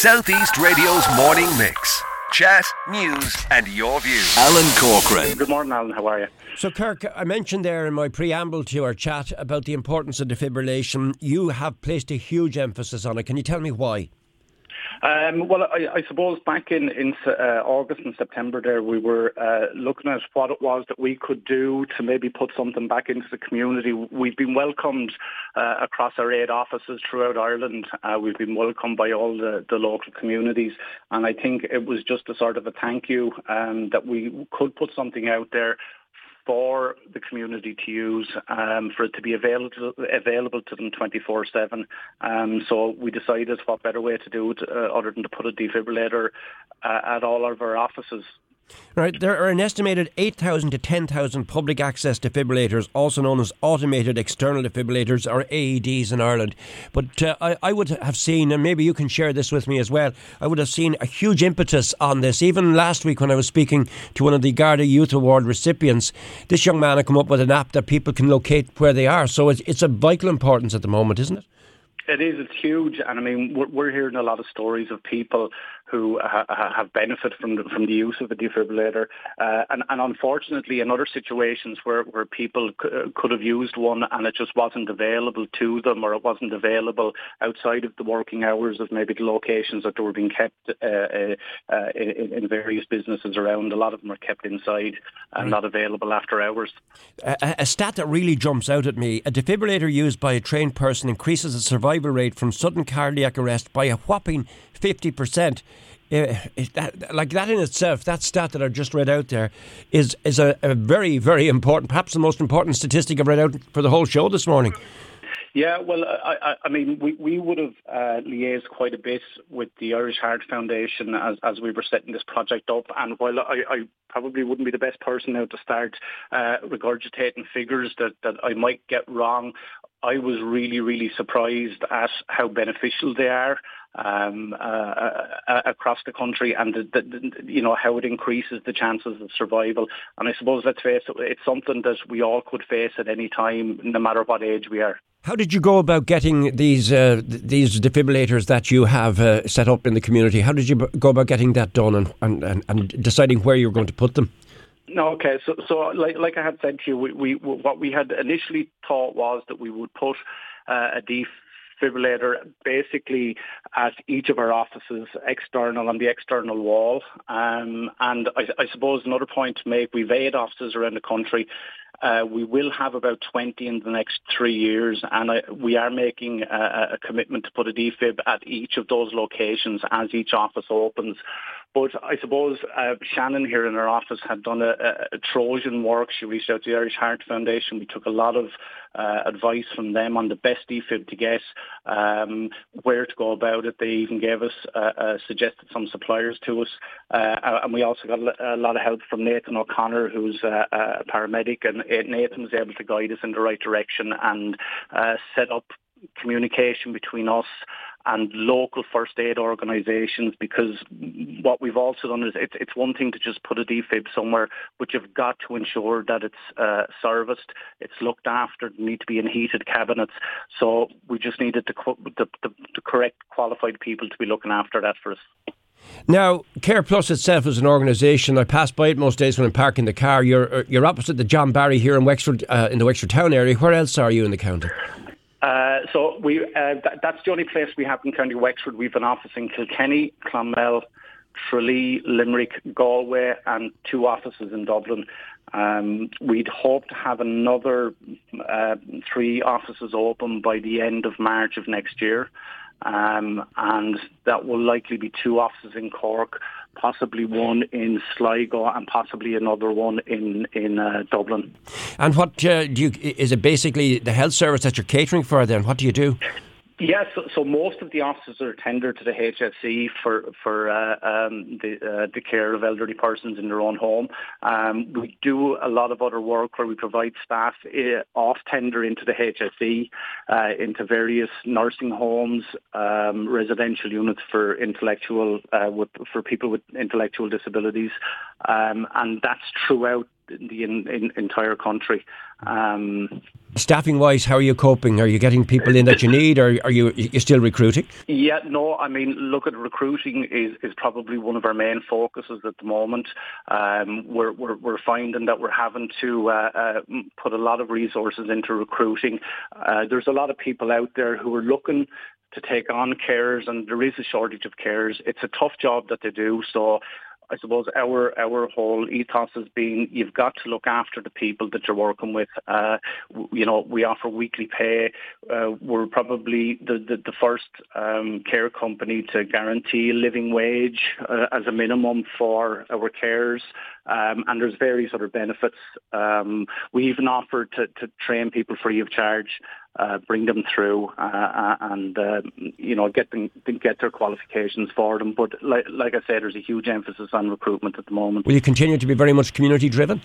Southeast Radio's morning mix. Chat, news, and your views. Alan Corcoran. Good morning, Alan. How are you? So, Kirk, I mentioned there in my preamble to our chat about the importance of defibrillation. You have placed a huge emphasis on it. Can you tell me why? Um, well, I, I, suppose back in, in uh, August and September there, we were uh, looking at what it was that we could do to maybe put something back into the community. We've been welcomed uh, across our eight offices throughout Ireland. Uh, we've been welcomed by all the, the, local communities. And I think it was just a sort of a thank you um, that we could put something out there for the community to use, um, for it to be available available to them 24/7. Um, so we decided what better way to do it uh, other than to put a defibrillator uh, at all of our offices. Right, there are an estimated 8,000 to 10,000 public access defibrillators, also known as automated external defibrillators or AEDs in Ireland. But uh, I, I, would have seen, and maybe you can share this with me as well, I would have seen a huge impetus on this. Even last week when I was speaking to one of the Garda Youth Award recipients, this young man had come up with an app that people can locate where they are. So it's, it's of vital importance at the moment, isn't it? It is. It's huge, and I mean, we're, we're hearing a lot of stories of people who ha- have benefited from the, from the use of a defibrillator, uh, and, and, unfortunately, in other situations where, where people c- could have used one and it just wasn't available to them, or it wasn't available outside of the working hours of maybe the locations that they were being kept uh, uh, uh in, in, various businesses around. A lot of them are kept inside and right. not available after hours. A, a stat that really jumps out at me: a defibrillator used by a trained person increases the survival rate from sudden cardiac arrest by a whopping 50%. Uh, that, like that in itself, that stat that I just read out there is is a, a very, very important, perhaps the most important statistic I've read out for the whole show this morning. Yeah, well, I, I mean, we, we would have uh, liaised quite a bit with the Irish Heart Foundation as, as we were setting this project up. And while I, I probably wouldn't be the best person now to start uh, regurgitating figures that, that I might get wrong, I was really, really surprised at how beneficial they are um, uh, uh, uh, across the country, and the, the, you know how it increases the chances of survival. And I suppose let's face it, it's something that we all could face at any time, no matter what age we are. How did you go about getting these uh, these defibrillators that you have uh, set up in the community? How did you go about getting that done and, and, and, and deciding where you're going to put them? No, okay. So, so like, like I had said to you, we, we what we had initially thought was that we would put uh, a defibrillator basically at each of our offices, external on the external wall. Um, and I, I, suppose another point to make, we've eight offices around the country. Uh, we will have about 20 in the next three years, and I, we are making a, a, commitment to put a defib at each of those locations as each office opens. But I suppose uh, Shannon here in our office had done a, a, Trojan work. She reached out to the Irish Heart Foundation. We took a lot of uh, advice from them on the best defib to get, um, where to go about it. They even gave us, uh, uh suggested some suppliers to us. Uh, and we also got a lot of help from Nathan O'Connor, who's a, paramedic. And Nathan was able to guide us in the right direction and uh, set up communication between us and local first aid organisations because what we've also done is it's, it's one thing to just put a defib somewhere, but you've got to ensure that it's uh, serviced, it's looked after, need to be in heated cabinets. So we just needed the, the, the, the correct qualified people to be looking after that for us. Now, Kare Plus itself is an organisation. I pass by it most days when I'm parking the car. You're uh, you're opposite the John Barry here in Wexford, uh, in the Wexford town area. Where else are you in the county? Uh, so we uh, th- that's the only place we have in County Wexford. We've an office in Kilkenny, Clonmel, Tralee, Limerick, Galway, and two offices in Dublin. Um, we'd hope to have another uh, three offices open by the end of March of next year. Um, and that will likely be two offices in Cork, possibly one in Sligo, and possibly another one in in uh, Dublin. And what uh, do you? Is it basically the health service that you're catering for? Then what do you do? Yes, so, so, most of the offices are tendered to the HSE for for uh, um, the uh, the care of elderly persons in their own home. Um, we do a lot of other work where we provide staff uh, off tender into the HSE, uh, into various nursing homes, um, residential units for intellectual uh, with, for people with intellectual disabilities, um, and that's throughout the in, in, entire country. Um, Staffing wise, how are you coping? Are you getting people in that you need, or are you you still recruiting? Yeah, no. I mean, look at recruiting is, is probably one of our main focuses at the moment. Um, we're, we're we're finding that we're having to uh, uh, put a lot of resources into recruiting. Uh, there's a lot of people out there who are looking to take on carers, and there is a shortage of carers. It's a tough job that they do, so I suppose our our whole ethos has been you've got to look after the people that you're working with. Uh, you know, we offer weekly pay. Uh, we're probably the the, the first um, care company to guarantee a living wage uh, as a minimum for our carers. Um, and there's various other benefits. Um, we even offer to, to train people free of charge uh, bring them through uh, uh, and uh, you know get them get their qualifications for them. But like, like I said, there's a huge emphasis on recruitment at the moment. Will you continue to be very much community driven?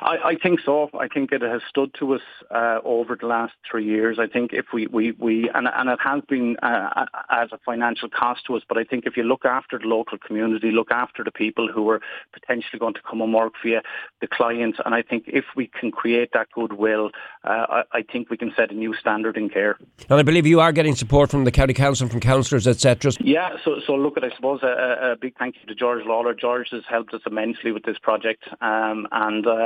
I, I think so. I think it has stood to us uh, over the last three years. I think if we, we, we and, and it has been uh, as a financial cost to us, but I think if you look after the local community, look after the people who are potentially going to come and work for you, the clients, and I think if we can create that goodwill, uh, I, I, think we can set a new standard in care. And I believe you are getting support from the county council, from councillors, etc. Yeah. So, so look at I suppose a, a, big thank you to George Lawlor. George has helped us immensely with this project, um, and uh, uh,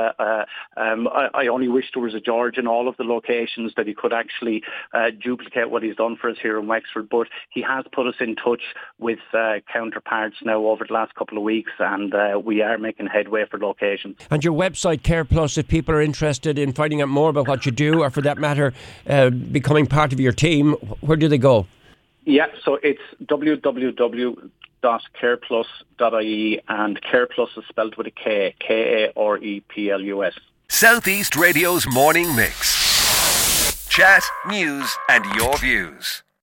um, I, I, only wish there was a George in all of the locations that he could actually uh, duplicate what he's done for us here in Wexford. But he has put us in touch with uh, counterparts now over the last couple of weeks, and uh, we are making headway for locations. And your website, Kare Plus, if people are interested in finding out more about what you do, or for that matter, uh, becoming part of your team, where do they go? Yeah, so it's www kareplus.ie and kareplus is spelled with a K, K-A-R-E-P-L-U-S. Southeast Radio's morning mix. Chat, news and your views.